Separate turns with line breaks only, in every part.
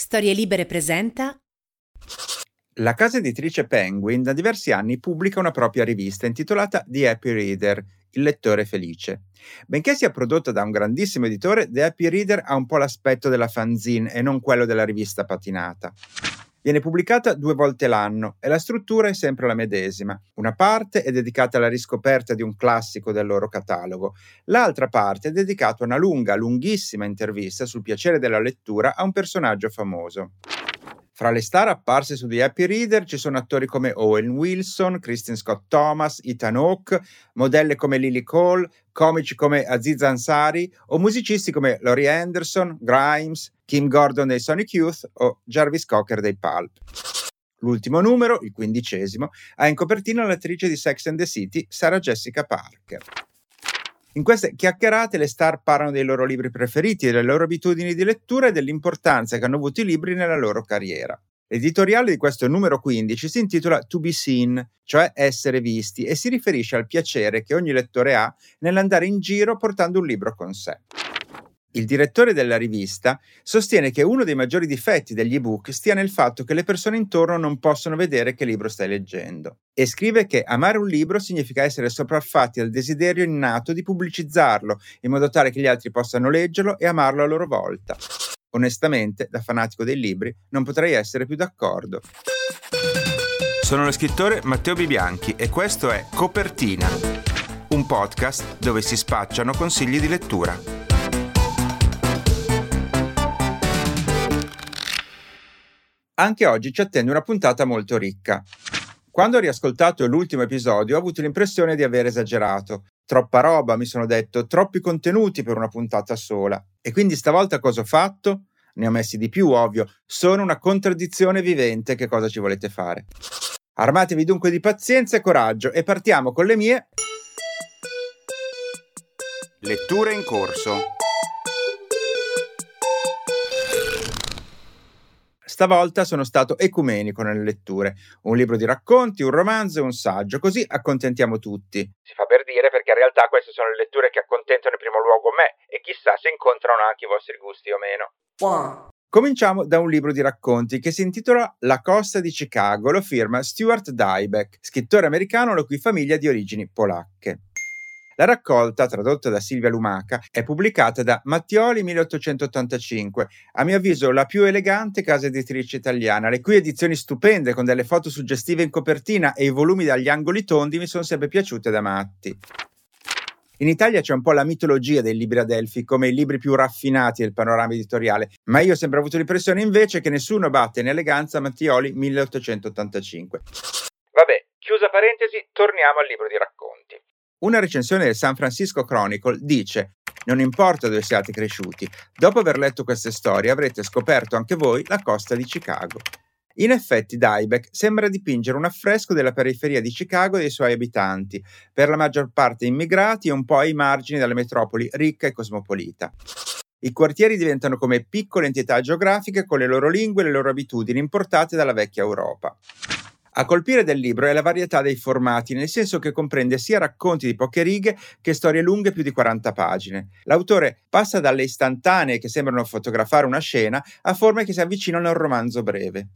Storie Libere presenta
La casa editrice Penguin da diversi anni pubblica una propria rivista intitolata The Happy Reader, il lettore felice. Benché sia prodotta da un grandissimo editore, The Happy Reader ha un po' l'aspetto della fanzine e non quello della rivista patinata. Viene pubblicata due volte l'anno e la struttura è sempre la medesima. Una parte è dedicata alla riscoperta di un classico del loro catalogo, l'altra parte è dedicata a una lunga, lunghissima intervista sul piacere della lettura a un personaggio famoso. Fra le star apparse su The Happy Reader ci sono attori come Owen Wilson, Kristen Scott Thomas, Ethan Hawke, modelle come Lily Cole, comici come Aziz Ansari o musicisti come Laurie Anderson, Grimes, Kim Gordon dei Sonic Youth o Jarvis Cocker dei Pulp. L'ultimo numero, il quindicesimo, ha in copertina l'attrice di Sex and the City, Sarah Jessica Parker. In queste chiacchierate le star parlano dei loro libri preferiti, delle loro abitudini di lettura e dell'importanza che hanno avuto i libri nella loro carriera. L'editoriale di questo numero 15 si intitola To Be Seen, cioè essere visti, e si riferisce al piacere che ogni lettore ha nell'andare in giro portando un libro con sé. Il direttore della rivista sostiene che uno dei maggiori difetti degli ebook stia nel fatto che le persone intorno non possono vedere che libro stai leggendo e scrive che amare un libro significa essere sopraffatti al desiderio innato di pubblicizzarlo in modo tale che gli altri possano leggerlo e amarlo a loro volta. Onestamente, da fanatico dei libri, non potrei essere più d'accordo.
Sono lo scrittore Matteo Bibianchi e questo è Copertina, un podcast dove si spacciano consigli di lettura.
Anche oggi ci attende una puntata molto ricca. Quando ho riascoltato l'ultimo episodio ho avuto l'impressione di aver esagerato. Troppa roba, mi sono detto, troppi contenuti per una puntata sola. E quindi stavolta cosa ho fatto? Ne ho messi di più, ovvio. Sono una contraddizione vivente, che cosa ci volete fare? Armatevi dunque di pazienza e coraggio e partiamo con le mie
letture in corso.
Stavolta sono stato ecumenico nelle letture. Un libro di racconti, un romanzo e un saggio, così accontentiamo tutti.
Si fa per dire perché in realtà queste sono le letture che accontentano in primo luogo me e chissà se incontrano anche i vostri gusti o meno.
Cominciamo da un libro di racconti che si intitola La costa di Chicago, lo firma Stuart Diebeck, scrittore americano la cui famiglia è di origini polacche. La raccolta, tradotta da Silvia Lumaca, è pubblicata da Mattioli 1885, a mio avviso la più elegante casa editrice italiana, le cui edizioni stupende con delle foto suggestive in copertina e i volumi dagli angoli tondi mi sono sempre piaciute da matti. In Italia c'è un po' la mitologia dei libri Adelphi come i libri più raffinati del panorama editoriale, ma io ho sempre avuto l'impressione invece che nessuno batte in eleganza Mattioli 1885.
Vabbè, chiusa parentesi, torniamo al libro di racconti.
Una recensione del San Francisco Chronicle dice non importa dove siate cresciuti, dopo aver letto queste storie avrete scoperto anche voi la costa di Chicago. In effetti Diebeck sembra dipingere un affresco della periferia di Chicago e dei suoi abitanti, per la maggior parte immigrati e un po' ai margini della metropoli ricca e cosmopolita. I quartieri diventano come piccole entità geografiche con le loro lingue e le loro abitudini importate dalla vecchia Europa. A colpire del libro è la varietà dei formati, nel senso che comprende sia racconti di poche righe che storie lunghe più di 40 pagine. L'autore passa dalle istantanee che sembrano fotografare una scena a forme che si avvicinano a un romanzo breve.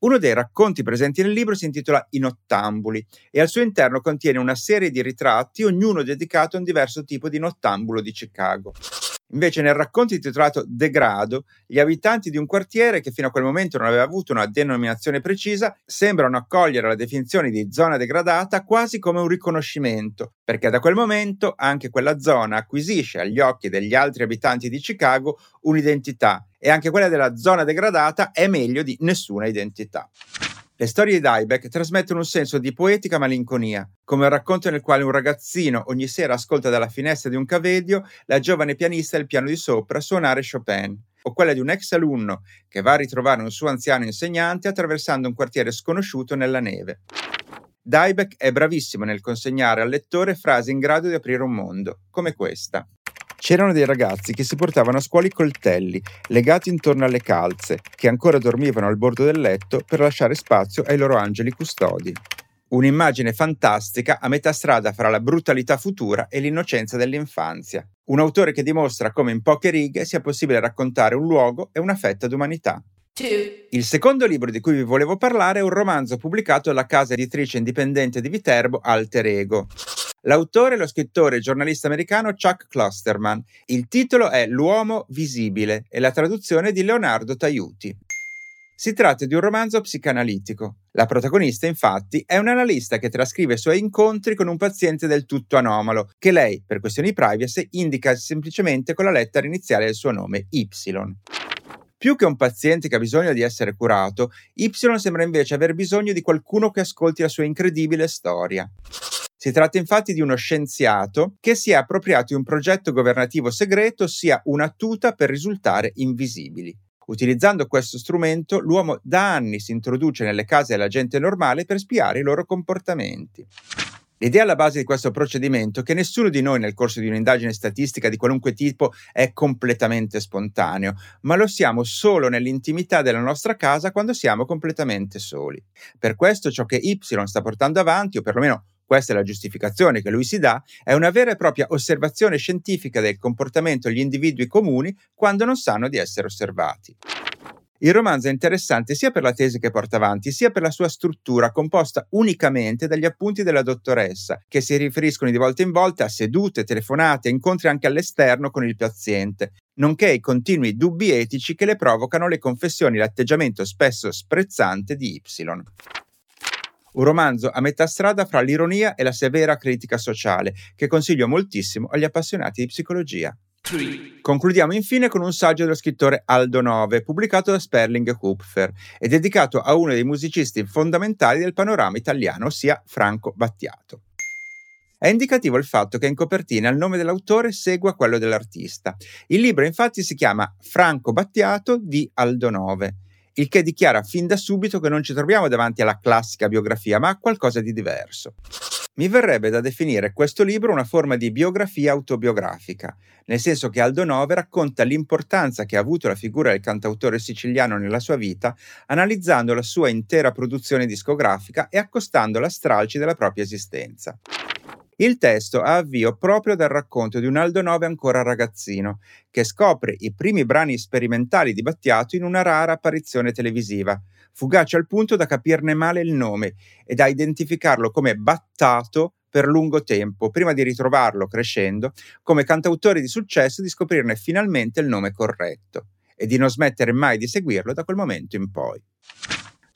Uno dei racconti presenti nel libro si intitola I nottambuli e al suo interno contiene una serie di ritratti, ognuno dedicato a un diverso tipo di nottambulo di Chicago. Invece nel racconto intitolato Degrado, gli abitanti di un quartiere che fino a quel momento non aveva avuto una denominazione precisa sembrano accogliere la definizione di zona degradata quasi come un riconoscimento, perché da quel momento anche quella zona acquisisce agli occhi degli altri abitanti di Chicago un'identità e anche quella della zona degradata è meglio di nessuna identità. Le storie di Diebeck trasmettono un senso di poetica malinconia, come il racconto nel quale un ragazzino ogni sera ascolta dalla finestra di un cavedio la giovane pianista del piano di sopra suonare Chopin, o quella di un ex alunno che va a ritrovare un suo anziano insegnante attraversando un quartiere sconosciuto nella neve. Diebeck è bravissimo nel consegnare al lettore frasi in grado di aprire un mondo, come questa. C'erano dei ragazzi che si portavano a scuola i coltelli, legati intorno alle calze, che ancora dormivano al bordo del letto per lasciare spazio ai loro angeli custodi. Un'immagine fantastica a metà strada fra la brutalità futura e l'innocenza dell'infanzia. Un autore che dimostra come in poche righe sia possibile raccontare un luogo e una fetta d'umanità. Il secondo libro di cui vi volevo parlare è un romanzo pubblicato dalla casa editrice indipendente di Viterbo Alter Ego. L'autore è lo scrittore e giornalista americano Chuck Klosterman. Il titolo è L'uomo visibile e la traduzione di Leonardo Taiuti. Si tratta di un romanzo psicanalitico. La protagonista, infatti, è un analista che trascrive i suoi incontri con un paziente del tutto anomalo, che lei, per questioni privacy, indica semplicemente con la lettera iniziale del suo nome, Y. Più che un paziente che ha bisogno di essere curato, Y sembra invece aver bisogno di qualcuno che ascolti la sua incredibile storia. Si tratta infatti di uno scienziato che si è appropriato di un progetto governativo segreto, ossia una tuta per risultare invisibili. Utilizzando questo strumento, l'uomo da anni si introduce nelle case della gente normale per spiare i loro comportamenti. L'idea alla base di questo procedimento è che nessuno di noi nel corso di un'indagine statistica di qualunque tipo è completamente spontaneo, ma lo siamo solo nell'intimità della nostra casa quando siamo completamente soli. Per questo ciò che Y sta portando avanti, o perlomeno questa è la giustificazione che lui si dà, è una vera e propria osservazione scientifica del comportamento degli individui comuni quando non sanno di essere osservati. Il romanzo è interessante sia per la tesi che porta avanti, sia per la sua struttura composta unicamente dagli appunti della dottoressa, che si riferiscono di volta in volta a sedute, telefonate, incontri anche all'esterno con il paziente, nonché ai continui dubbi etici che le provocano le confessioni e l'atteggiamento spesso sprezzante di Y. Un romanzo a metà strada fra l'ironia e la severa critica sociale, che consiglio moltissimo agli appassionati di psicologia. Concludiamo infine con un saggio dello scrittore Aldo Nove, pubblicato da Sperling Hupfer, e dedicato a uno dei musicisti fondamentali del panorama italiano, ossia Franco Battiato. È indicativo il fatto che in copertina il nome dell'autore segua quello dell'artista. Il libro infatti si chiama Franco Battiato di Aldo Nove il che dichiara fin da subito che non ci troviamo davanti alla classica biografia, ma a qualcosa di diverso. Mi verrebbe da definire questo libro una forma di biografia autobiografica, nel senso che Aldo Nove racconta l'importanza che ha avuto la figura del cantautore siciliano nella sua vita, analizzando la sua intera produzione discografica e accostandola a stralci della propria esistenza. Il testo ha avvio proprio dal racconto di un Aldo Nove ancora ragazzino, che scopre i primi brani sperimentali di Battiato in una rara apparizione televisiva, fugace al punto da capirne male il nome e da identificarlo come Battato per lungo tempo, prima di ritrovarlo crescendo come cantautore di successo e di scoprirne finalmente il nome corretto, e di non smettere mai di seguirlo da quel momento in poi.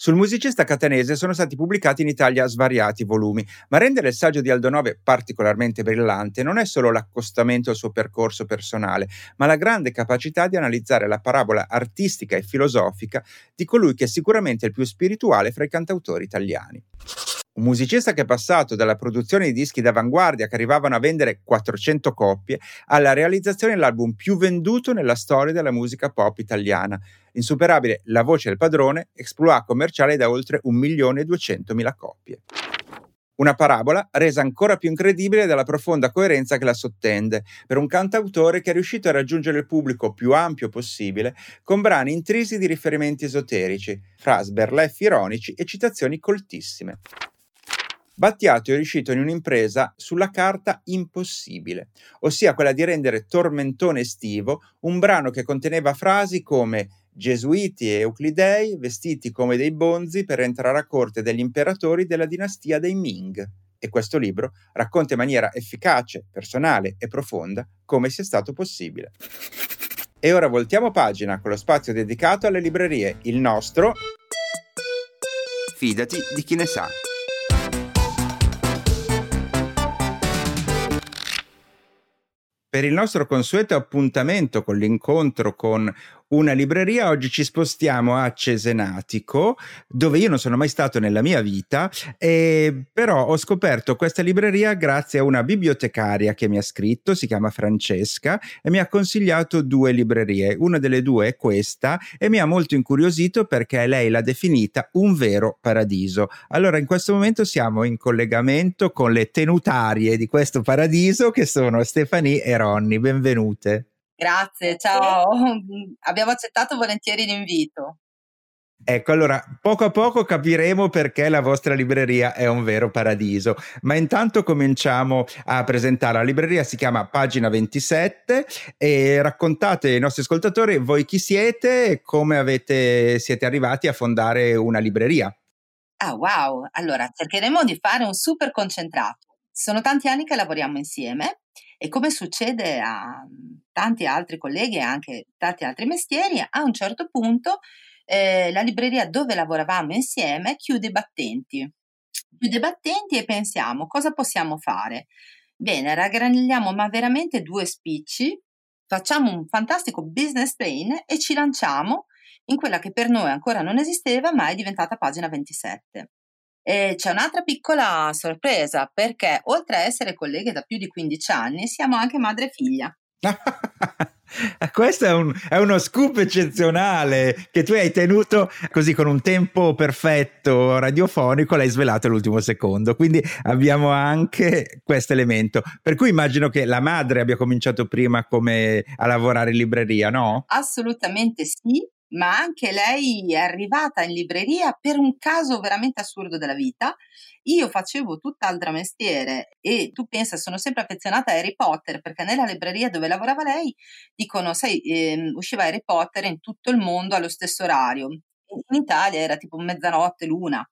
Sul musicista catanese sono stati pubblicati in Italia svariati volumi, ma rendere il saggio di Aldo Nove particolarmente brillante non è solo l'accostamento al suo percorso personale, ma la grande capacità di analizzare la parabola artistica e filosofica di colui che è sicuramente il più spirituale fra i cantautori italiani. Un musicista che è passato dalla produzione di dischi d'avanguardia che arrivavano a vendere 400 coppie alla realizzazione dell'album più venduto nella storia della musica pop italiana, l'insuperabile La voce del padrone, exploit commerciale da oltre 1.200.000 coppie. Una parabola resa ancora più incredibile dalla profonda coerenza che la sottende, per un cantautore che è riuscito a raggiungere il pubblico più ampio possibile con brani intrisi di riferimenti esoterici, fra sberleffi ironici e citazioni coltissime. Battiato è riuscito in un'impresa sulla carta impossibile, ossia quella di rendere tormentone estivo un brano che conteneva frasi come Gesuiti e Euclidei vestiti come dei bonzi per entrare a corte degli imperatori della dinastia dei Ming. E questo libro racconta in maniera efficace, personale e profonda come sia stato possibile. E ora voltiamo pagina con lo spazio dedicato alle librerie. Il nostro...
Fidati di chi ne sa.
Per il nostro consueto appuntamento con l'incontro con una libreria. Oggi ci spostiamo a Cesenatico, dove io non sono mai stato nella mia vita, e però ho scoperto questa libreria grazie a una bibliotecaria che mi ha scritto, si chiama Francesca, e mi ha consigliato due librerie. Una delle due è questa e mi ha molto incuriosito perché lei l'ha definita un vero paradiso. Allora in questo momento siamo in collegamento con le tenutarie di questo paradiso che sono Stefanie e Ronny. Benvenute.
Grazie, ciao. Abbiamo accettato volentieri l'invito.
Ecco, allora poco a poco capiremo perché la vostra libreria è un vero paradiso, ma intanto cominciamo a presentare. La libreria si chiama Pagina 27 e raccontate ai nostri ascoltatori voi chi siete e come avete, siete arrivati a fondare una libreria.
Ah, wow! Allora, cercheremo di fare un super concentrato. Sono tanti anni che lavoriamo insieme e come succede a tanti altri colleghi e anche tanti altri mestieri, a un certo punto eh, la libreria dove lavoravamo insieme chiude i battenti. Chiude i battenti e pensiamo cosa possiamo fare? Bene, raggranelliamo ma veramente due spicci, facciamo un fantastico business plan e ci lanciamo in quella che per noi ancora non esisteva ma è diventata pagina 27. E c'è un'altra piccola sorpresa perché oltre a essere colleghe da più di 15 anni siamo anche madre e figlia.
Questo è, un, è, uno scoop eccezionale che tu hai tenuto così con un tempo perfetto radiofonico, l'hai svelato all'ultimo secondo. Quindi abbiamo anche questo elemento. Per cui immagino che la madre abbia cominciato prima come a lavorare in libreria, no?
Assolutamente sì ma anche lei è arrivata in libreria per un caso veramente assurdo della vita. Io facevo tutt'altro mestiere e tu pensa, sono sempre affezionata a Harry Potter perché nella libreria dove lavorava lei dicono, sai, eh, usciva Harry Potter in tutto il mondo allo stesso orario. In Italia era tipo mezzanotte, l'una.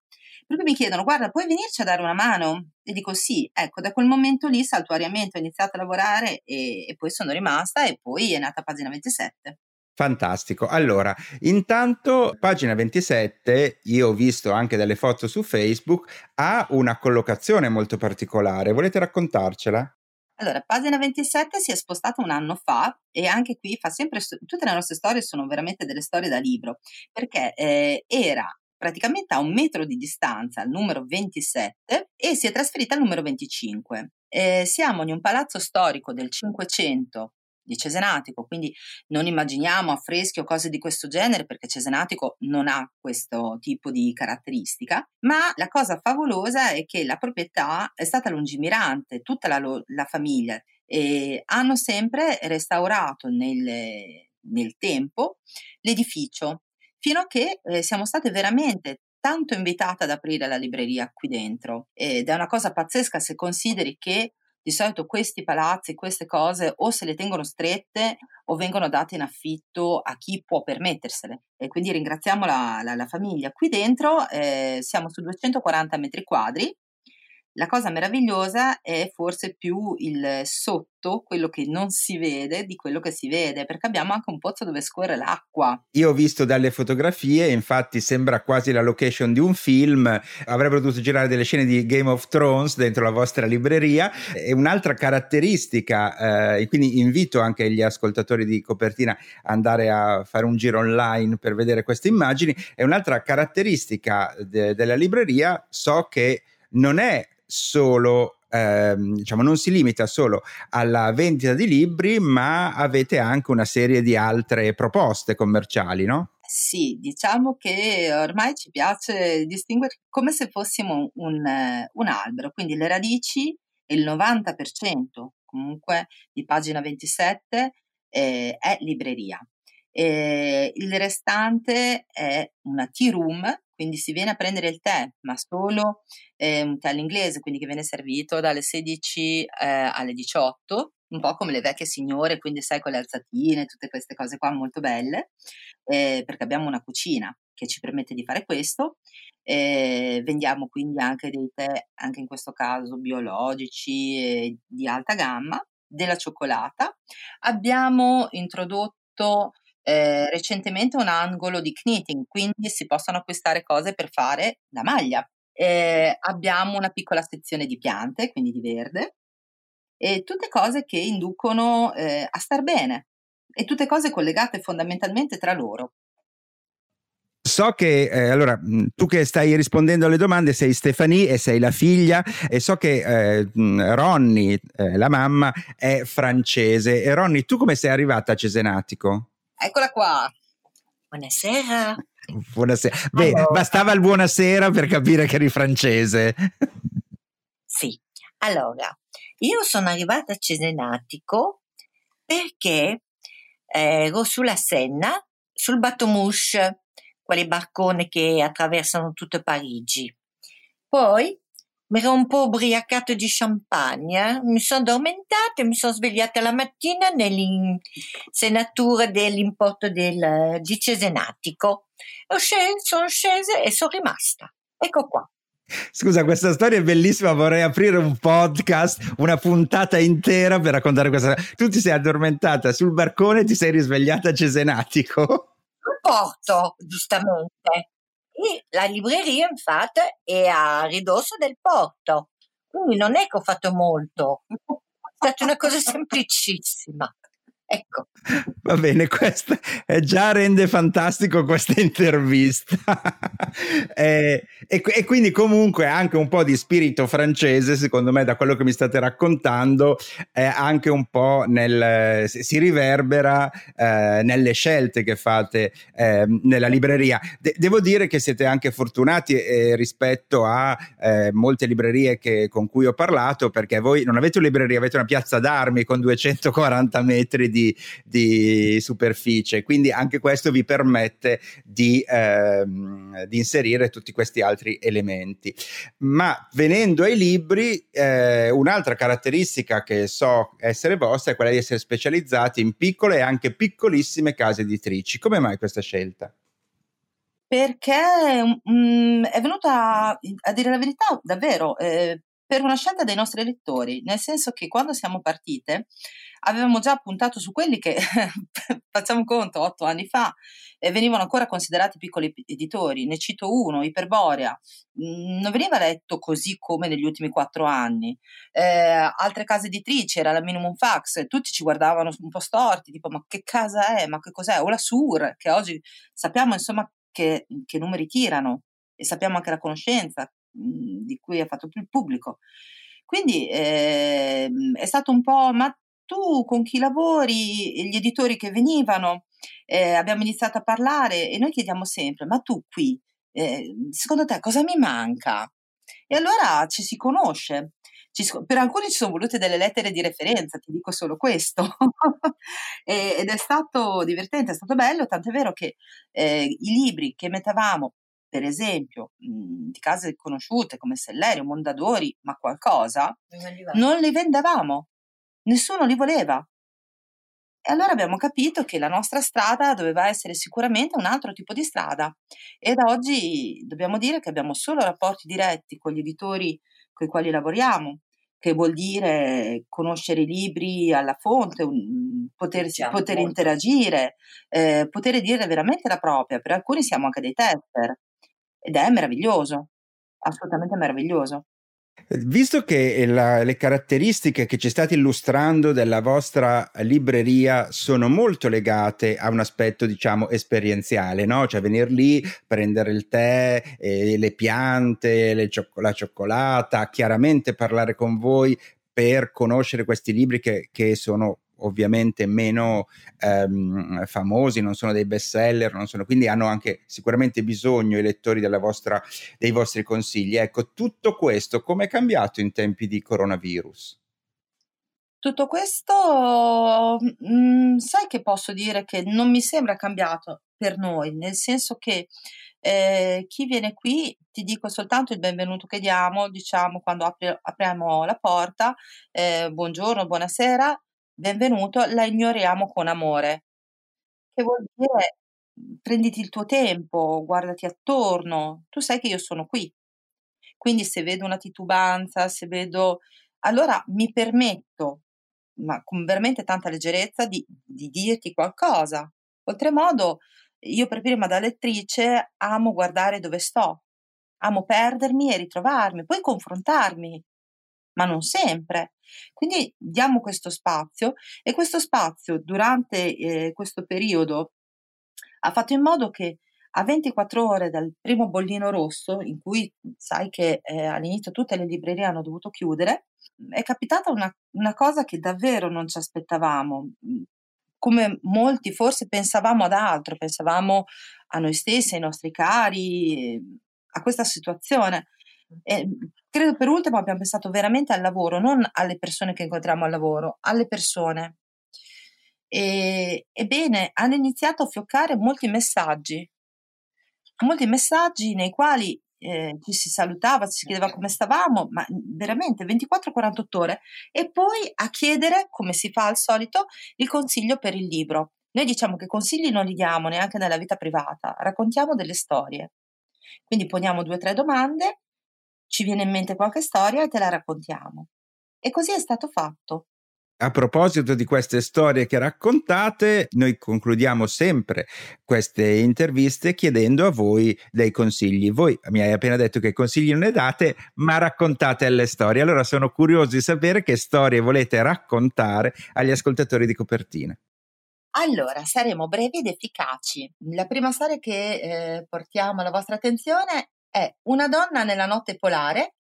Cui mi chiedono, guarda, puoi venirci a dare una mano? E dico sì, ecco, da quel momento lì saltuariamente ho iniziato a lavorare e, e poi sono rimasta e poi è nata pagina 27.
Fantastico. Allora, intanto, pagina 27, io ho visto anche delle foto su Facebook, ha una collocazione molto particolare. Volete raccontarcela?
Allora, pagina 27 si è spostata un anno fa e anche qui fa sempre, tutte le nostre storie sono veramente delle storie da libro, perché eh, era praticamente a un metro di distanza al numero 27 e si è trasferita al numero 25. Eh, siamo in un palazzo storico del 500 di Cesenatico, quindi non immaginiamo affreschi o cose di questo genere perché Cesenatico non ha questo tipo di caratteristica, ma la cosa favolosa è che la proprietà è stata lungimirante, tutta la, la famiglia e hanno sempre restaurato nel, nel tempo l'edificio fino a che eh, siamo state veramente tanto invitate ad aprire la libreria qui dentro. Ed è una cosa pazzesca se consideri che di solito questi palazzi, queste cose o se le tengono strette o vengono date in affitto a chi può permettersele. E quindi ringraziamo la, la, la famiglia. Qui dentro eh, siamo su 240 metri quadri la cosa meravigliosa è forse più il sotto, quello che non si vede, di quello che si vede, perché abbiamo anche un pozzo dove scorre l'acqua.
Io ho visto dalle fotografie, infatti sembra quasi la location di un film, avrebbero dovuto girare delle scene di Game of Thrones dentro la vostra libreria e un'altra caratteristica, eh, quindi invito anche gli ascoltatori di copertina ad andare a fare un giro online per vedere queste immagini, è un'altra caratteristica de- della libreria, so che non è solo ehm, diciamo non si limita solo alla vendita di libri ma avete anche una serie di altre proposte commerciali no?
Sì, diciamo che ormai ci piace distinguere come se fossimo un, un albero, quindi le radici il 90% comunque di pagina 27 eh, è libreria. E il restante è una tea room quindi si viene a prendere il tè, ma solo eh, un tè all'inglese, quindi che viene servito dalle 16 eh, alle 18, un po' come le vecchie signore, quindi sai con le alzatine, tutte queste cose qua molto belle, eh, perché abbiamo una cucina che ci permette di fare questo. vendiamo quindi anche dei tè, anche in questo caso biologici e di alta gamma, della cioccolata. Abbiamo introdotto eh, recentemente un angolo di knitting, quindi si possono acquistare cose per fare la maglia. Eh, abbiamo una piccola sezione di piante, quindi di verde, e tutte cose che inducono eh, a star bene e tutte cose collegate fondamentalmente tra loro.
So che eh, allora tu che stai rispondendo alle domande sei Stefanie e sei la figlia e so che eh, Ronny, eh, la mamma, è francese. E Ronny, tu come sei arrivata a Cesenatico?
Eccola qua.
Buonasera.
Buonasera. Beh, allora. bastava il buonasera per capire che eri francese.
sì. Allora, io sono arrivata a Cesenatico perché ero sulla Senna, sul Bateau quali barconi che attraversano tutto Parigi. Poi mi ero un po' ubriacato di champagne, mi sono addormentata e mi sono svegliata la mattina nell'insenatura dell'importo del, di Cesenatico. Scesa, sono scesa e sono rimasta. Ecco qua.
Scusa, questa storia è bellissima, vorrei aprire un podcast, una puntata intera per raccontare questa storia. Tu ti sei addormentata sul barcone e ti sei risvegliata a Cesenatico?
Porto, giustamente. E la libreria infatti è a ridosso del porto, quindi non è che ho fatto molto, è stata una cosa semplicissima. Ecco.
Va bene, questa è già rende fantastico questa intervista. e, e, e, quindi comunque anche un po' di spirito francese, secondo me, da quello che mi state raccontando, è anche un po' nel, si riverbera eh, nelle scelte che fate eh, nella libreria. De- devo dire che siete anche fortunati eh, rispetto a eh, molte librerie che, con cui ho parlato, perché voi non avete una libreria, avete una piazza d'armi con 240 metri di di, di superficie, quindi anche questo vi permette di, ehm, di, inserire tutti questi altri elementi. Ma venendo ai libri, eh, un'altra caratteristica che so essere vostra è quella di essere specializzati in piccole e anche piccolissime case editrici. Come mai questa scelta?
Perché um, è venuta a dire la verità davvero eh, per una scelta dei nostri lettori, nel senso che quando siamo partite avevamo già puntato su quelli che, facciamo conto, otto anni fa eh, venivano ancora considerati piccoli editori. Ne cito uno, Iperborea, non veniva letto così come negli ultimi quattro anni. Eh, altre case editrici, era la Minimum Fax, tutti ci guardavano un po' storti, tipo ma che casa è, ma che cos'è? O la Sur, che oggi sappiamo insomma che, che numeri tirano e sappiamo anche la conoscenza mh, mm, di cui ha fatto più il pubblico. Quindi eh, è stato un po', ma tu con chi lavori, gli editori che venivano, eh, abbiamo iniziato a parlare e noi chiediamo sempre, ma tu qui, eh, secondo te cosa mi manca? E allora ci si conosce. Ci, per alcuni ci sono volute delle lettere di referenza, ti dico solo questo. ed è stato divertente, è stato bello, tant'è vero che eh, i libri che mettevamo, per esempio, mh, di case conosciute come Sellerio, Mondadori, ma qualcosa, non li vendevamo Nessuno li voleva. E allora abbiamo capito che la nostra strada doveva essere sicuramente un altro tipo di strada. E da oggi dobbiamo dire che abbiamo solo rapporti diretti con gli editori con i quali lavoriamo, che vuol dire conoscere i libri alla fonte, poter, poter interagire, eh, poter dire veramente la propria. Per alcuni siamo anche dei tester ed è meraviglioso, assolutamente meraviglioso.
Visto che la, le caratteristiche che ci state illustrando della vostra libreria sono molto legate a un aspetto, diciamo, esperienziale, no? Cioè venire lì, prendere il tè, eh, le piante, le cioc- la cioccolata, chiaramente parlare con voi per conoscere questi libri che, che sono ovviamente meno ehm, famosi, non sono dei best seller, sono, quindi hanno anche sicuramente bisogno i lettori vostra, dei vostri consigli. Ecco, tutto questo come è cambiato in tempi di coronavirus?
Tutto questo, mh, mm, sai che posso dire che non mi sembra cambiato per noi, nel senso che eh, chi viene qui ti dico soltanto il benvenuto che diamo, diciamo quando apri, apriamo la porta, eh, buongiorno, buonasera, benvenuto, la ignoriamo con amore. Che vuol dire prenditi il tuo tempo, guardati attorno, tu sai che io sono qui. Quindi se vedo una titubanza, se vedo... allora mi permetto, ma con veramente tanta leggerezza, di, di dirti qualcosa. Oltremodo, io per prima da lettrice amo guardare dove sto, amo perdermi e ritrovarmi, poi confrontarmi, ma non sempre. Quindi diamo questo spazio e questo spazio durante eh, questo periodo ha fatto in modo che a 24 ore dal primo bollino rosso, in cui sai che eh, all'inizio tutte le librerie hanno dovuto chiudere, è capitata una, una cosa che davvero non ci aspettavamo. Come molti forse pensavamo ad altro, pensavamo a noi stessi, ai nostri cari, a questa situazione. E credo per ultimo abbiamo pensato veramente al lavoro, non alle persone che incontriamo al lavoro, alle persone. E, ebbene, hanno iniziato a fioccare molti messaggi, molti messaggi nei quali eh, ci si salutava, ci si chiedeva come stavamo, ma veramente 24-48 ore, e poi a chiedere, come si fa al solito, il consiglio per il libro. Noi diciamo che consigli non li diamo neanche nella vita privata, raccontiamo delle storie. Quindi poniamo due o tre domande, ci viene in mente qualche storia e te la raccontiamo. E così è stato fatto.
A proposito di queste storie che raccontate, noi concludiamo sempre queste interviste chiedendo a voi dei consigli. Voi mi hai appena detto che consigli non ne date, ma raccontate le storie. Allora sono curioso di sapere che storie volete raccontare agli ascoltatori di copertina.
Allora, saremo brevi ed efficaci. La prima storia che eh, portiamo alla vostra attenzione è Una donna nella notte polare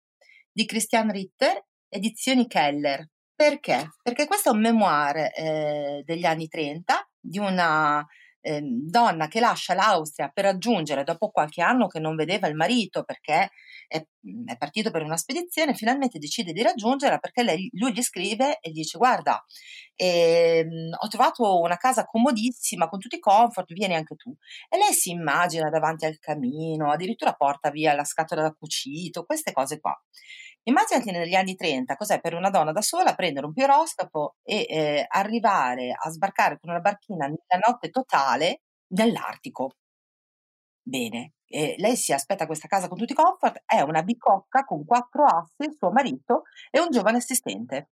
di Christian Ritter, edizioni Keller. Perché? Perché questo è un memoir eh, degli anni 30 di una eh, donna che lascia l'Austria per raggiungere, dopo qualche anno che non vedeva il marito perché è, è partito per una spedizione, finalmente decide di raggiungerla perché lei, lui gli scrive e gli dice guarda, ehm, ho trovato una casa comodissima con tutti i comfort, vieni anche tu. E lei si immagina davanti al camino, addirittura porta via la scatola da cucito, queste cose qua. Immaginati negli anni 30 cos'è per una donna da sola prendere un piroscafo e eh, arrivare a sbarcare con una barchina nella notte totale nell'Artico. Bene, eh, lei si aspetta questa casa con tutti i comfort, è una bicocca con quattro assi, suo marito e un giovane assistente.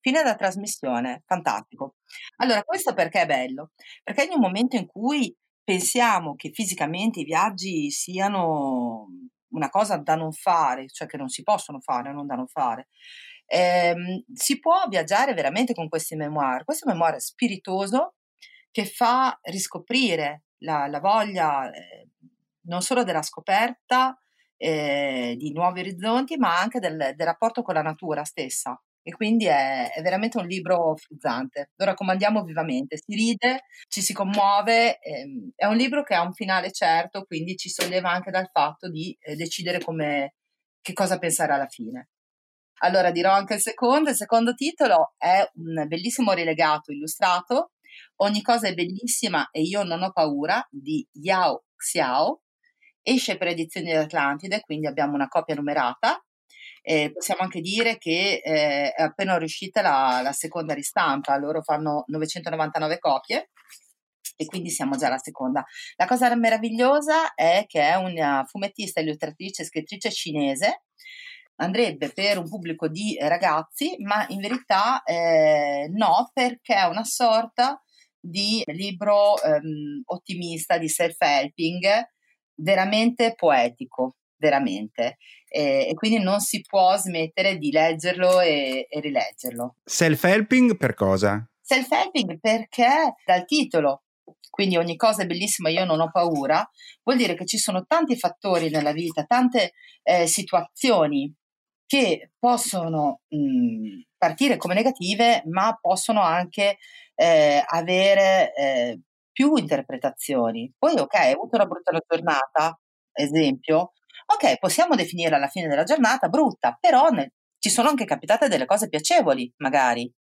Fine della trasmissione, fantastico. Allora, questo perché è bello? Perché in un momento in cui pensiamo che fisicamente i viaggi siano una cosa da non fare, cioè che non si possono fare, non da non fare. Eh, si può viaggiare veramente con questi memoir. Questo è memoir spiritoso che fa riscoprire la, la voglia eh, non solo della scoperta eh, di nuovi orizzonti, ma anche del, del rapporto con la natura stessa e quindi è, è, veramente un libro frizzante. Lo raccomandiamo vivamente, si ride, ci si commuove, ehm, è un libro che ha un finale certo, quindi ci solleva anche dal fatto di eh, decidere come, che cosa pensare alla fine. Allora dirò anche il secondo, il secondo titolo è un bellissimo rilegato illustrato, Ogni cosa è bellissima e io non ho paura di Yao Xiao, esce per edizioni dell'Atlantide, quindi abbiamo una copia numerata eh, possiamo anche dire che eh, è appena riuscita la, la, seconda ristampa, loro fanno 999 copie e quindi siamo già alla seconda. La cosa meravigliosa è che è una fumettista, illustratrice e scrittrice cinese, andrebbe per un pubblico di ragazzi, ma in verità eh, no, perché è una sorta di libro ehm, ottimista, di self-helping, veramente poetico veramente. E, e, quindi non si può smettere di leggerlo e, e rileggerlo.
Self-helping per cosa?
Self-helping perché dal titolo quindi ogni cosa è bellissima, io non ho paura, vuol dire che ci sono tanti fattori nella vita, tante eh, situazioni che possono mh, partire come negative, ma possono anche eh, avere eh, più interpretazioni. Poi, ok, hai avuto una brutta giornata, esempio, ok, possiamo definirla alla fine della giornata brutta, però ne, ci sono anche capitate delle cose piacevoli, magari,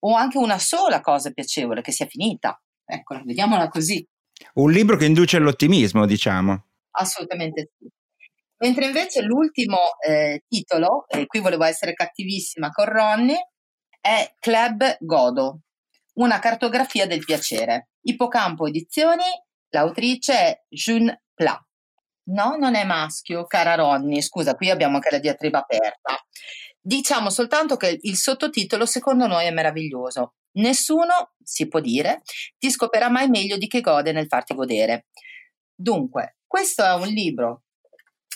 o anche una sola cosa piacevole che sia finita. Eccola, vediamola così.
Un libro che induce all'ottimismo, diciamo.
Assolutamente sì. Mentre invece l'ultimo eh, titolo, e qui volevo essere cattivissima con Ronnie, è Club Godo, una cartografia del piacere. Ippocampo Edizioni, l'autrice è June Pla. No, non è maschio, cara Ronny. Scusa, qui abbiamo anche la diatriba aperta. Diciamo soltanto che il sottotitolo secondo noi è meraviglioso. Nessuno, si può dire, ti scoperà mai meglio di che gode nel farti godere. Dunque, questo è un libro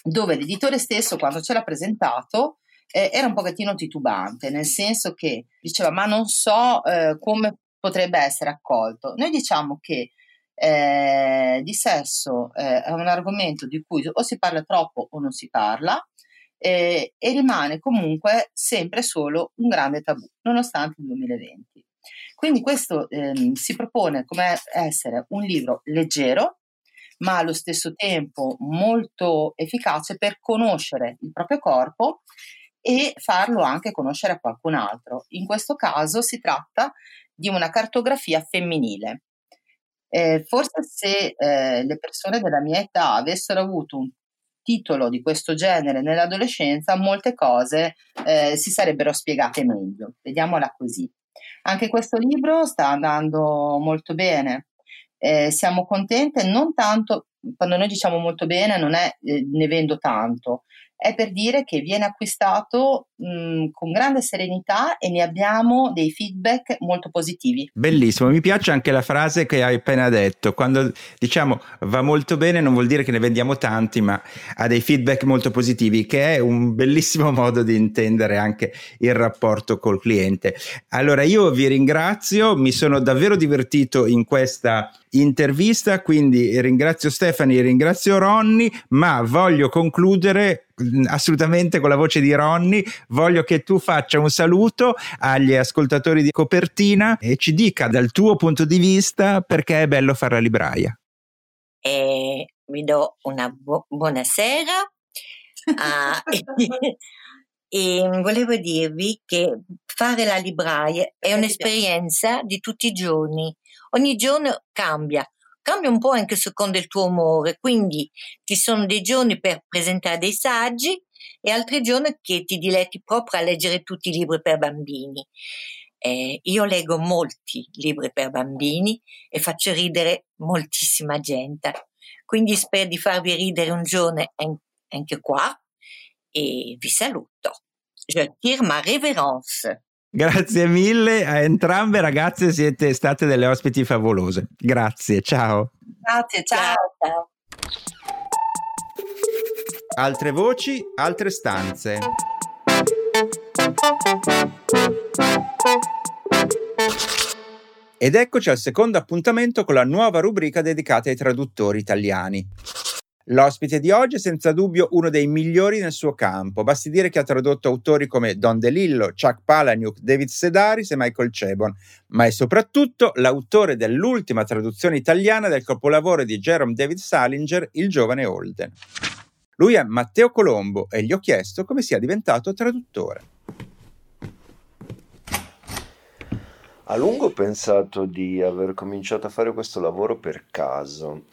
dove l'editore stesso, quando ce l'ha presentato, eh, era un pochettino titubante, nel senso che diceva ma non so eh, come potrebbe essere accolto. Noi diciamo che eh, di sesso eh, è un argomento di cui o si parla troppo o non si parla eh, e rimane comunque sempre solo un grande tabù, nonostante il 2020. Quindi questo ehm, si propone come essere un libro leggero, ma allo stesso tempo molto efficace per conoscere il proprio corpo e farlo anche conoscere a qualcun altro. In questo caso si tratta di una cartografia femminile Eh, forse se eh, le persone della mia età avessero avuto un titolo di questo genere nell'adolescenza, molte cose eh, si sarebbero spiegate meglio. Vediamola così. Anche questo libro sta andando molto bene. Eh, siamo contente, non tanto, quando noi diciamo molto bene, non è eh, ne vendo tanto, è per dire che viene acquistato mh, con grande serenità e ne abbiamo dei feedback molto positivi.
Bellissimo, mi piace anche la frase che hai appena detto, quando diciamo va molto bene non vuol dire che ne vendiamo tanti, ma ha dei feedback molto positivi, che è un bellissimo modo di intendere anche il rapporto col cliente. Allora io vi ringrazio, mi sono davvero divertito in questa intervista, quindi ringrazio Stefani, ringrazio Ronny, ma voglio concludere mm, assolutamente con la voce di Ronny, voglio che tu faccia un saluto agli ascoltatori di copertina e ci dica dal tuo punto di vista perché è bello fare la libraia.
E vi do una bu- buonasera. Ah, e volevo dirvi che fare la libraia è un'esperienza di tutti i giorni ogni giorno cambia, cambia un po' anche secondo il tuo umore, quindi ci sono dei giorni per presentare dei saggi e altri giorni che ti diletti proprio a leggere tutti i libri per bambini. Eh, io leggo molti libri per bambini e faccio ridere moltissima gente, quindi spero di farvi ridere un giorno anche qua e vi saluto. Je tire ma révérence.
Grazie mille a entrambe ragazze, siete state delle ospiti favolose. Grazie, ciao.
Grazie, ciao. ciao.
Altre voci, altre stanze. Ed eccoci al secondo appuntamento con la nuova rubrica dedicata ai traduttori italiani. L'ospite di oggi è senza dubbio uno dei migliori nel suo campo, basti dire che ha tradotto autori come Don DeLillo, Chuck Palahniuk, David Sedaris e Michael Chabon, ma è soprattutto l'autore dell'ultima traduzione italiana del capolavoro di Jerome David Salinger, Il giovane Holden. Lui è Matteo Colombo e gli ho chiesto come sia diventato traduttore.
A lungo ho pensato di aver cominciato a fare questo lavoro per caso.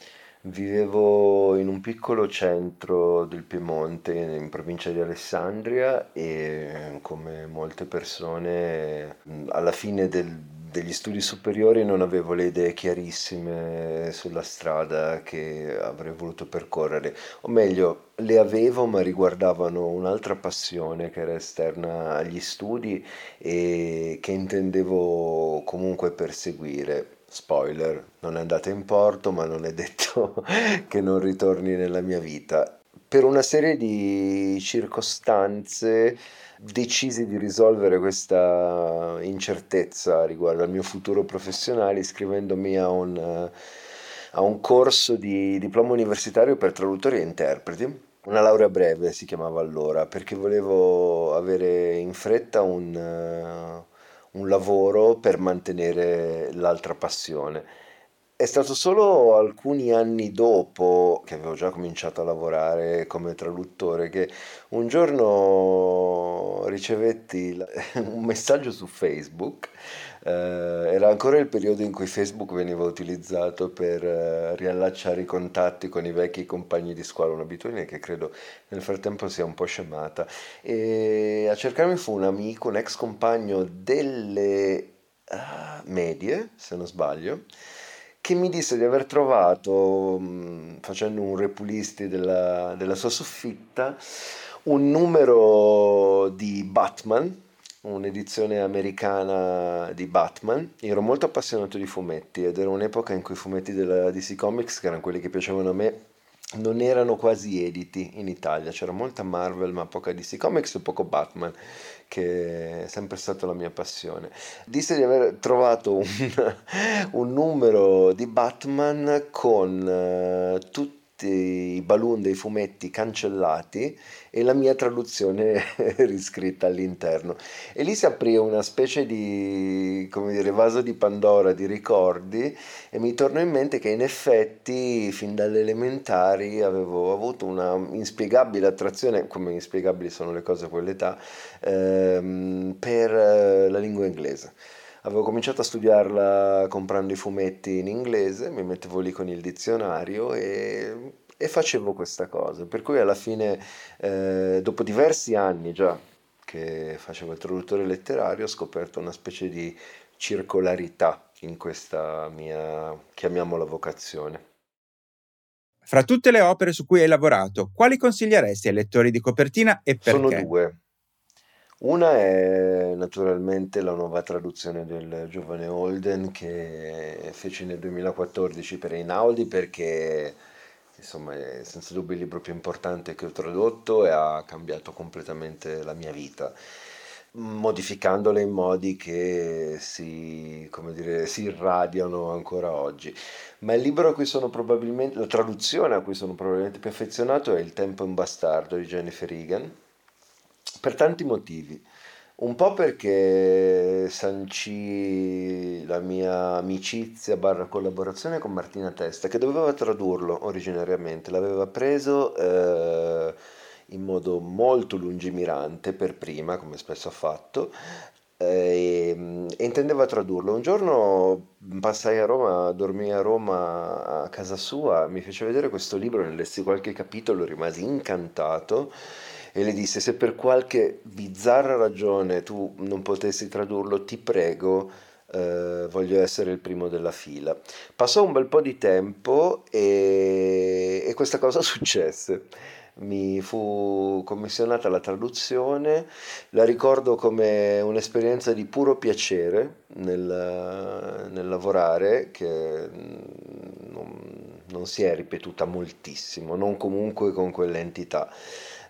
Vivevo in un piccolo centro del Piemonte, in provincia di Alessandria e come molte persone alla fine del, degli studi superiori non avevo le idee chiarissime sulla strada che avrei voluto percorrere, o meglio, le avevo ma riguardavano un'altra passione che era esterna agli studi e che intendevo comunque perseguire spoiler, non è andata in porto, ma non è detto che non ritorni nella mia vita. Per una serie di circostanze decisi di risolvere questa incertezza riguardo al mio futuro professionale iscrivendomi a un, a un corso di diploma universitario per traduttori e interpreti. Una laurea breve si chiamava allora, perché volevo avere in fretta un un lavoro per mantenere l'altra passione. È stato solo alcuni anni dopo che avevo già cominciato a lavorare come traduttore che un giorno ricevetti un messaggio su Facebook era ancora il periodo in cui Facebook veniva utilizzato per eh, riallacciare i contatti con i vecchi compagni di squadra, un'abitudine che credo nel frattempo sia un po' scemata. E a cercarmi fu un amico, un ex compagno delle uh, medie, se non sbaglio, che mi disse di aver trovato, mm, facendo un repulisti della, della sua soffitta, un numero di Batman un'edizione americana di Batman. ero molto appassionato di fumetti ed era un'epoca in cui i fumetti della DC Comics, che erano quelli che piacevano a me, non erano quasi editi in Italia. C'era molta Marvel, ma poca DC Comics e poco Batman, che è sempre stata la mia passione. Disse di aver trovato un, un numero di Batman con uh, tutti i balloon dei fumetti cancellati e la mia traduzione riscritta all'interno. E lì si aprì una specie di, come dire, vaso di Pandora di ricordi e mi tornò in mente che in effetti fin dalle elementari avevo avuto una inspiegabile attrazione, come inspiegabili sono le cose a quell'età, ehm, per la lingua inglese Avevo cominciato a studiarla comprando i fumetti in inglese, mi mettevo lì con il dizionario e, e facevo questa cosa. Per cui alla fine, eh, dopo diversi anni già che facevo il traduttore letterario, ho scoperto una specie di circolarità in questa mia, chiamiamola vocazione.
Fra tutte le opere su cui hai lavorato, quali consiglieresti ai lettori di copertina e perché?
Sono due. Una è naturalmente la nuova traduzione del giovane Holden che feci nel 2014 per Einaudi perché insomma è senza dubbio il libro più importante che ho tradotto e ha cambiato completamente la mia vita modificandole in modi che si, dire, si irradiano ancora oggi. Ma il libro a cui sono probabilmente, la traduzione a cui sono probabilmente più affezionato è Il tempo è un bastardo di Jennifer Egan, per tanti motivi. Un po' perché sancì la mia amicizia barra collaborazione con Martina Testa, che doveva tradurlo originariamente, l'aveva preso... Eh, in modo molto lungimirante per prima, come spesso ha fatto, e, ehm, e, intendeva tradurlo. Un giorno passai a Roma, dormii a Roma a casa sua, mi fece vedere questo libro, ne lessi qualche capitolo, rimasi incantato e le disse se per qualche bizzarra ragione tu non potessi tradurlo, ti prego, eh, voglio essere il primo della fila. Passò un bel po' di tempo e, e questa cosa successe mi fu commissionata la traduzione, la ricordo come un'esperienza di puro piacere nel, nel lavorare che non, non si è ripetuta moltissimo, non comunque con quell'entità.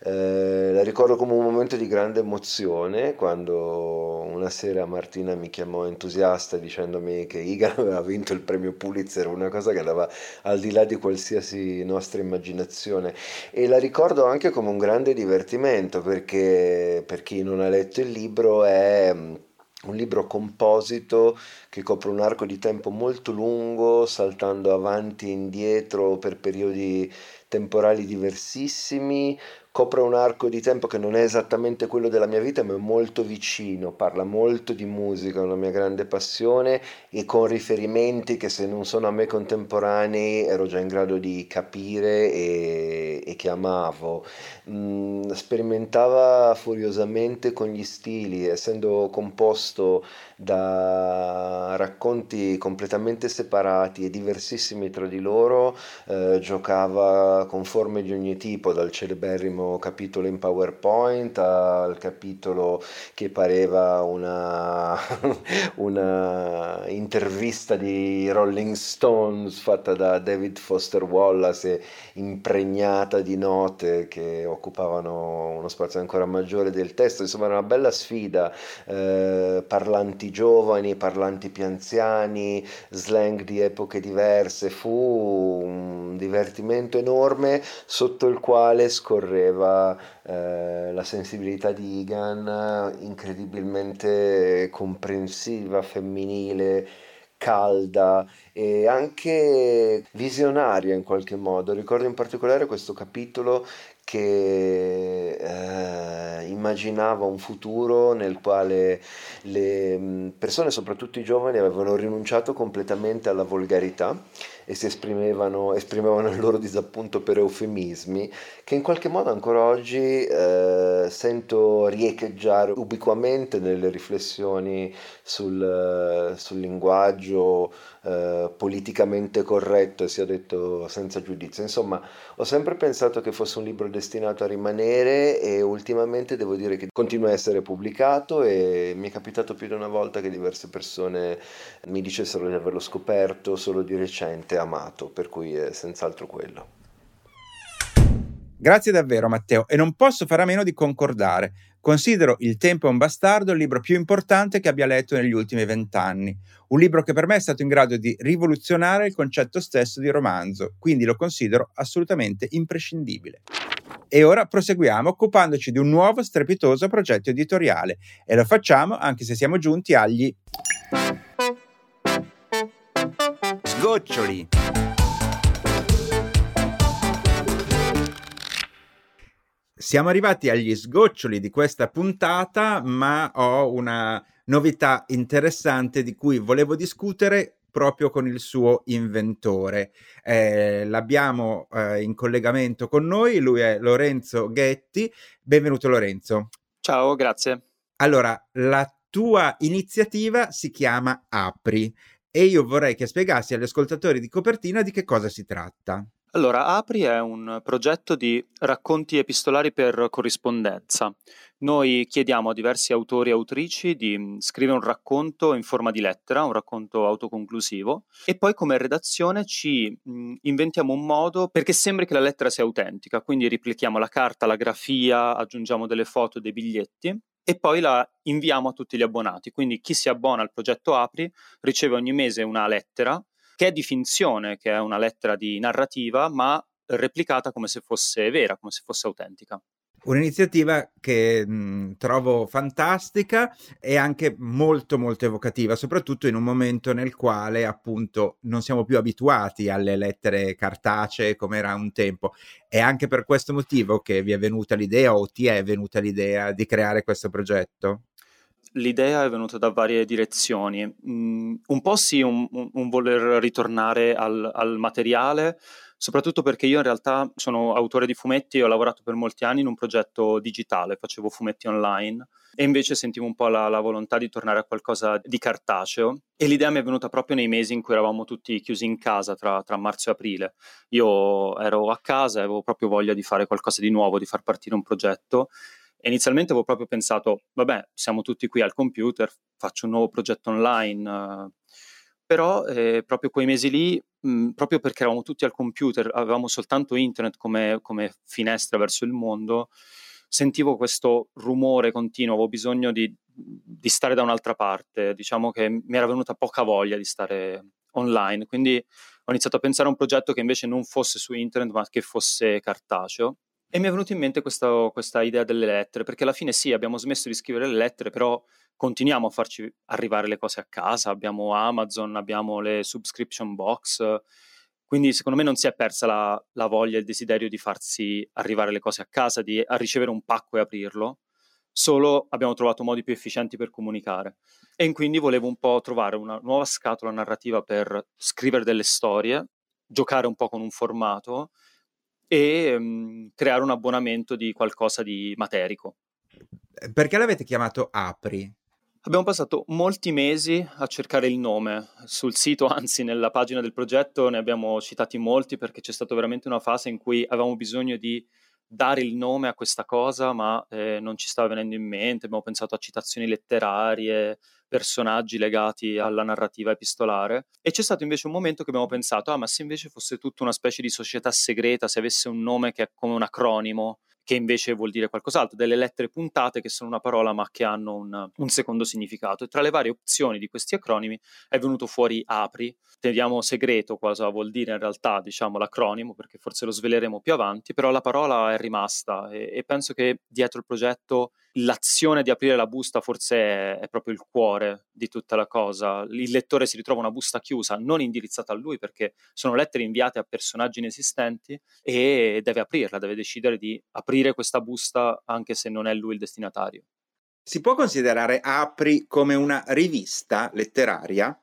Eh, la ricordo come un momento di grande emozione quando una sera Martina mi chiamò entusiasta dicendomi che Igan aveva vinto il premio Pulitzer, una cosa che andava al di là di qualsiasi nostra immaginazione. E la ricordo anche come un grande divertimento perché per chi non ha letto il libro è un libro composito che copre un arco di tempo molto lungo, saltando avanti e indietro per periodi temporali diversissimi, copre un arco di tempo che non è esattamente quello della mia vita, ma è molto vicino, parla molto di musica, è una mia grande passione e con riferimenti che se non sono a me contemporanei ero già in grado di capire e, e che amavo. Mm, sperimentava furiosamente con gli stili, essendo composto da racconti completamente separati e diversissimi tra di loro, eh, giocava con forme di ogni tipo, dal celeberrimo capitolo in PowerPoint al capitolo che pareva una, una intervista di Rolling Stones fatta da David Foster Wallace impregnata di note che occupavano uno spazio ancora maggiore del testo. Insomma era una bella sfida eh, parlanti giovani parlanti più anziani slang di epoche diverse fu un divertimento enorme sotto il quale scorreva eh, la sensibilità di Egan incredibilmente comprensiva, femminile, calda e anche visionaria in qualche modo. Ricordo in particolare questo capitolo che eh, immaginava un futuro nel quale le mm, persone, soprattutto i giovani, avevano rinunciato completamente alla volgarità e si esprimevano, esprimevano il loro disappunto per eufemismi che in qualche modo ancora oggi eh, sento riecheggiare ubiquamente nelle riflessioni sul, sul linguaggio eh, politicamente corretto e sia detto senza giudizio. Insomma, ho sempre pensato che fosse un libro destinato a rimanere e ultimamente devo dire che continua a essere pubblicato e mi è capitato più di una volta che diverse persone mi dicessero di averlo scoperto solo di recente, amato, per cui è senz'altro quello.
Grazie davvero Matteo e non posso fare a meno di concordare. Considero Il tempo è un bastardo il libro più importante che abbia letto negli ultimi vent'anni, un libro che per me è stato in grado di rivoluzionare il concetto stesso di romanzo, quindi lo considero assolutamente imprescindibile. E ora proseguiamo occupandoci di un nuovo strepitoso progetto editoriale e lo facciamo anche se siamo giunti agli
sgoccioli.
Siamo arrivati agli sgoccioli di questa puntata, ma ho una novità interessante di cui volevo discutere proprio con il suo inventore. Eh, l'abbiamo eh, in collegamento con noi, lui è Lorenzo Ghetti. Benvenuto Lorenzo.
Ciao, grazie.
Allora, la tua iniziativa si chiama Apri e io vorrei che spiegassi agli ascoltatori di copertina di che cosa si tratta.
Allora, Apri è un progetto di racconti epistolari per corrispondenza. Noi chiediamo a diversi autori e autrici di mm, scrivere un racconto in forma di lettera, un racconto autoconclusivo, e poi come redazione ci mm, inventiamo un modo perché sembri che la lettera sia autentica, quindi replichiamo la carta, la grafia, aggiungiamo delle foto, dei biglietti e poi la inviamo a tutti gli abbonati. Quindi chi si abbona al progetto Apri riceve ogni mese una lettera che è di finzione, che è una lettera di narrativa, ma replicata come se fosse vera, come se fosse autentica.
Un'iniziativa che mh, trovo fantastica e anche molto molto evocativa, soprattutto in un momento nel quale appunto non siamo più abituati alle lettere cartacee come era un tempo. È anche per questo motivo che vi è venuta l'idea o ti è venuta l'idea di creare questo progetto?
L'idea è venuta da varie direzioni. Mm, un po' sì, un, un voler ritornare al, al, materiale, soprattutto perché io in realtà sono autore di fumetti e ho lavorato per molti anni in un progetto digitale, facevo fumetti online e invece sentivo un po' la, la volontà di tornare a qualcosa di cartaceo e l'idea mi è venuta proprio nei mesi in cui eravamo tutti chiusi in casa tra, tra marzo e aprile. Io ero a casa e avevo proprio voglia di fare qualcosa di nuovo, di far partire un progetto inizialmente avevo proprio pensato, vabbè, siamo tutti qui al computer, faccio un nuovo progetto online. Però eh, proprio quei mesi lì, mh, proprio perché eravamo tutti al computer, avevamo soltanto internet come, come, finestra verso il mondo, sentivo questo rumore continuo, avevo bisogno di, di stare da un'altra parte, diciamo che mi era venuta poca voglia di stare online, quindi ho iniziato a pensare a un progetto che invece non fosse su internet ma che fosse cartaceo e mi è venuta in mente questa, questa idea delle lettere, perché alla fine sì, abbiamo smesso di scrivere le lettere, però continuiamo a farci arrivare le cose a casa, abbiamo Amazon, abbiamo le subscription box, quindi secondo me non si è persa la, la voglia e il desiderio di farsi arrivare le cose a casa, di a ricevere un pacco e aprirlo, solo abbiamo trovato modi più efficienti per comunicare. E quindi volevo un po' trovare una nuova scatola narrativa per scrivere delle storie, giocare un po' con un formato e mh, creare un abbonamento di qualcosa di materico.
Eh, perché l'avete chiamato Apri?
Abbiamo passato molti mesi a cercare il nome. Sul sito, anzi nella pagina del progetto, ne abbiamo citati molti perché c'è stata veramente una fase in cui avevamo bisogno di dare il nome a questa cosa, ma eh, non ci stava venendo in mente. Abbiamo pensato a citazioni letterarie, personaggi legati alla narrativa epistolare. E c'è stato invece un momento che abbiamo pensato, ah, ma se invece fosse tutta una specie di società segreta, se avesse un nome che è come un acronimo, che invece vuol dire qualcos'altro, delle lettere puntate che sono una parola ma che hanno un, un, secondo significato. E tra le varie opzioni di questi acronimi è venuto fuori APRI, teniamo segreto cosa vuol dire in realtà diciamo, l'acronimo, perché forse lo sveleremo più avanti, però la parola è rimasta e, e penso che dietro il progetto l'azione di aprire la busta forse è, proprio il cuore di tutta la cosa. Il lettore si ritrova una busta chiusa, non indirizzata a lui perché sono lettere inviate a personaggi inesistenti e deve aprirla, deve decidere di aprire questa busta anche se non è lui il destinatario.
Si può considerare Apri come una rivista letteraria?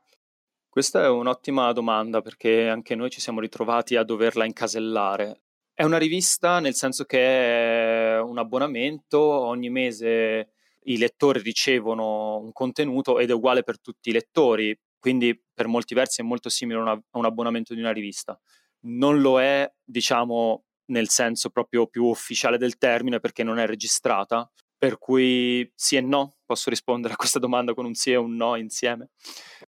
Questa è un'ottima domanda perché anche noi ci siamo ritrovati a doverla incasellare. È una rivista nel senso che è un abbonamento, ogni mese i lettori ricevono un contenuto ed è uguale per tutti i lettori, quindi per molti versi è molto simile a, una, a un abbonamento di una rivista. Non lo è, diciamo, nel senso proprio più ufficiale del termine perché non è registrata, per cui sì e no, posso rispondere a questa domanda con un sì e un no insieme.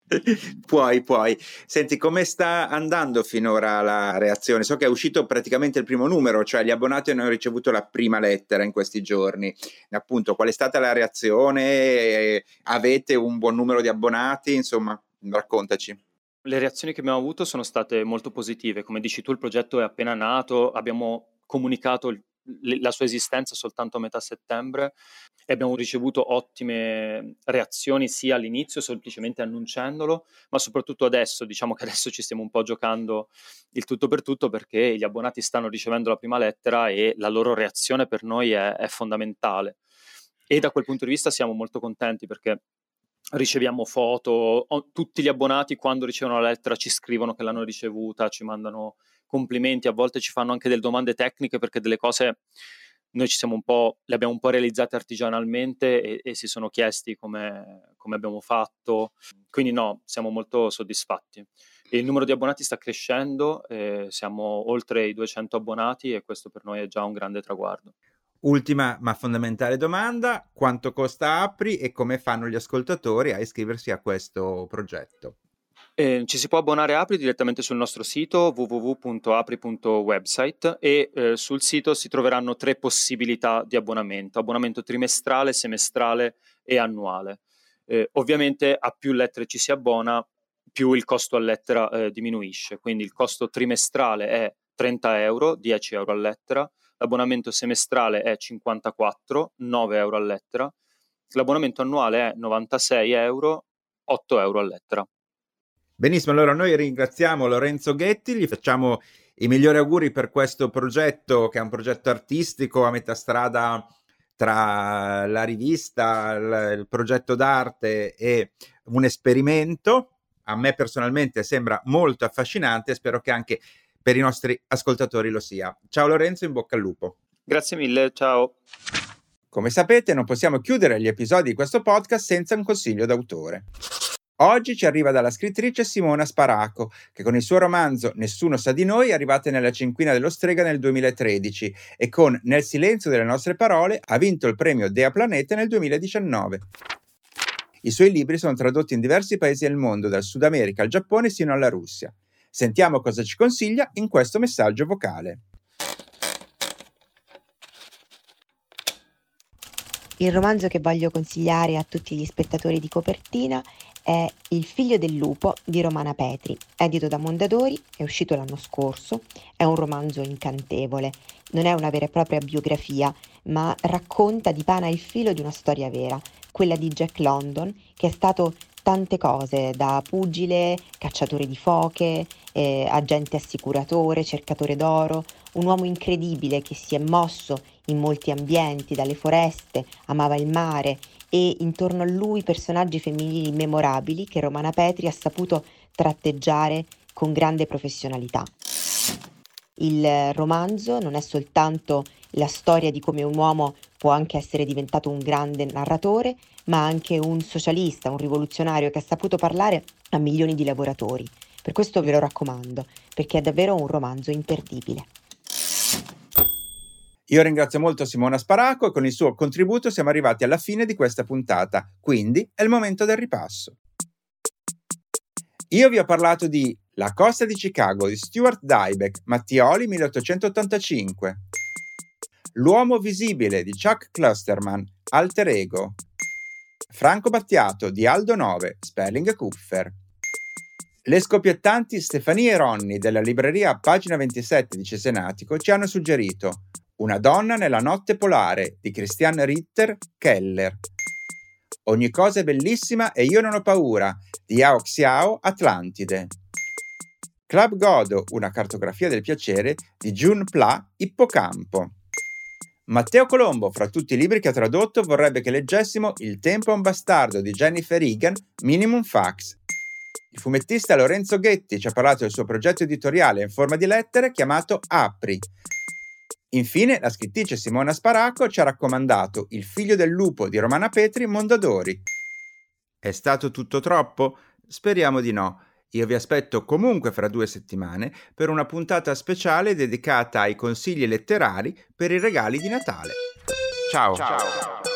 puoi, puoi. Senti, come sta andando finora la reazione? So che è uscito praticamente il primo numero, cioè gli abbonati hanno ricevuto la prima lettera in questi giorni. Appunto, qual è stata la reazione? Avete un buon numero di abbonati? Insomma, raccontaci.
Le reazioni che abbiamo avuto sono state molto positive. Come dici tu, il progetto è appena nato, abbiamo comunicato il la sua esistenza soltanto a metà settembre e abbiamo ricevuto ottime reazioni sia all'inizio, semplicemente annunciandolo, ma soprattutto adesso, diciamo che adesso ci stiamo un po' giocando il tutto per tutto perché gli abbonati stanno ricevendo la prima lettera e la loro reazione per noi è, è fondamentale. E da quel punto di vista siamo molto contenti perché riceviamo foto, tutti gli abbonati quando ricevono la lettera ci scrivono che l'hanno ricevuta, ci mandano complimenti, a volte ci fanno anche delle domande tecniche perché delle cose noi ci siamo un po', le abbiamo un po' realizzate artigianalmente e, e si sono chiesti come, come, abbiamo fatto, quindi no, siamo molto soddisfatti. Il numero di abbonati sta crescendo, eh, siamo oltre i 200 abbonati e questo per noi è già un grande traguardo.
Ultima ma fondamentale domanda, quanto costa Apri e come fanno gli ascoltatori a iscriversi a questo progetto?
Eh, ci si può abbonare a Apri direttamente sul nostro sito www.apri.website e eh, sul sito si troveranno tre possibilità di abbonamento, abbonamento trimestrale, semestrale e annuale. Eh, ovviamente a più lettere ci si abbona, più il costo a lettera eh, diminuisce, quindi il costo trimestrale è 30 euro, 10 euro a lettera, l'abbonamento semestrale è 54, 9 euro a lettera, l'abbonamento annuale è 96 euro, 8 euro a lettera.
Benissimo, allora noi ringraziamo Lorenzo Ghetti, gli facciamo i migliori auguri per questo progetto che è un progetto artistico a metà strada tra la rivista, il progetto d'arte e un esperimento. A me personalmente sembra molto affascinante e spero che anche per i nostri ascoltatori lo sia. Ciao Lorenzo, in bocca al lupo.
Grazie mille, ciao.
Come sapete, non possiamo chiudere gli episodi di questo podcast senza un consiglio d'autore. Oggi ci arriva dalla scrittrice Simona Sparaco, che con il suo romanzo Nessuno sa di noi è arrivata nella cinquina dello Strega nel 2013 e con Nel silenzio delle nostre parole ha vinto il premio Dea Planete nel 2019. I suoi libri sono tradotti in diversi paesi del mondo, dal Sud America al Giappone sino alla Russia. Sentiamo cosa ci consiglia in questo messaggio vocale.
Il romanzo che voglio consigliare a tutti gli spettatori di copertina è Il figlio del lupo di Romana Petri, edito da Mondadori, è uscito l'anno scorso, è un romanzo incantevole, non è una vera e propria biografia, ma racconta di pana il filo di una storia vera, quella di Jack London, che è stato tante cose, da pugile, cacciatore di foche, eh, agente assicuratore, cercatore d'oro, un uomo incredibile che si è mosso in molti ambienti, dalle foreste, amava il mare e intorno a lui personaggi femminili memorabili che Romana Petri ha saputo tratteggiare con grande professionalità. Il romanzo non è soltanto la storia di come un uomo può anche essere diventato un grande narratore, ma anche un socialista, un rivoluzionario che ha saputo parlare a milioni di lavoratori. Per questo ve lo raccomando, perché è davvero un romanzo imperdibile.
Io ringrazio molto Simona Sparaco e con il suo contributo siamo arrivati alla fine di questa puntata, quindi è il momento del ripasso. Io vi ho parlato di La costa di Chicago di Stuart Diebeck, Mattioli 1885, L'uomo visibile di Chuck Clusterman, Alter Ego, Franco Battiato di Aldo 9, Sperling e Kupfer. Le scoppiettanti Stefania e Ronny della libreria Pagina 27 di Cesenatico ci hanno suggerito Una donna nella notte polare di Christian Ritter Keller. Ogni cosa è bellissima e io non ho paura di Yao Xiao Atlantide. Club Godo, una cartografia del piacere di Jun Pla Ippocampo. Matteo Colombo, fra tutti i libri che ha tradotto, vorrebbe che leggessimo Il tempo è un bastardo di Jennifer Egan, Minimum Fax. Il fumettista Lorenzo Ghetti ci ha parlato del suo progetto editoriale in forma di lettere chiamato Apri. Infine, la scrittrice Simona Sparaco ci ha raccomandato Il figlio del lupo di Romana Petri, Mondadori. È stato tutto troppo? Speriamo di no. Io vi aspetto comunque fra due settimane per una puntata speciale dedicata ai consigli letterari per i regali di Natale. Ciao! Ciao.